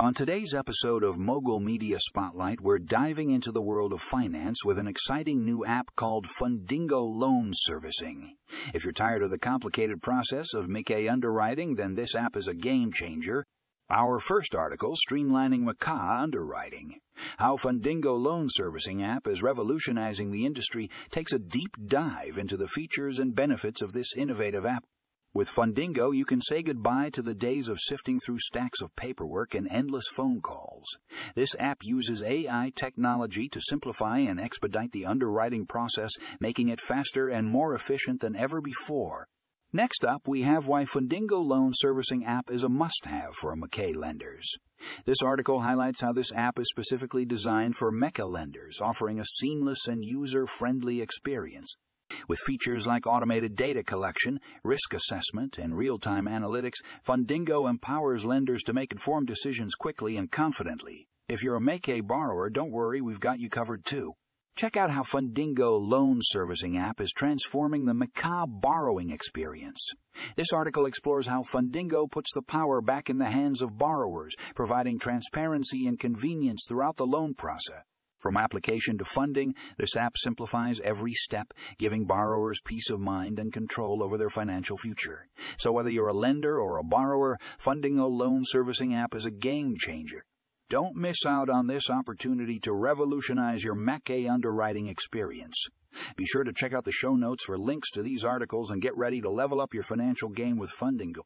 On today's episode of Mogul Media Spotlight, we're diving into the world of finance with an exciting new app called Fundingo Loan Servicing. If you're tired of the complicated process of MICA underwriting, then this app is a game changer. Our first article, Streamlining MCA Underwriting. How Fundingo Loan Servicing app is revolutionizing the industry takes a deep dive into the features and benefits of this innovative app. With Fundingo, you can say goodbye to the days of sifting through stacks of paperwork and endless phone calls. This app uses AI technology to simplify and expedite the underwriting process, making it faster and more efficient than ever before. Next up, we have why Fundingo Loan Servicing app is a must have for MCA lenders. This article highlights how this app is specifically designed for MECA lenders, offering a seamless and user friendly experience. With features like automated data collection, risk assessment, and real time analytics, Fundingo empowers lenders to make informed decisions quickly and confidently. If you're a MAKE A borrower, don't worry, we've got you covered too. Check out how Fundingo Loan Servicing app is transforming the MCA borrowing experience. This article explores how Fundingo puts the power back in the hands of borrowers, providing transparency and convenience throughout the loan process. From application to funding, this app simplifies every step, giving borrowers peace of mind and control over their financial future. So whether you're a lender or a borrower, Fundingo Loan Servicing app is a game changer. Don't miss out on this opportunity to revolutionize your MACA underwriting experience. Be sure to check out the show notes for links to these articles and get ready to level up your financial game with Fundingo.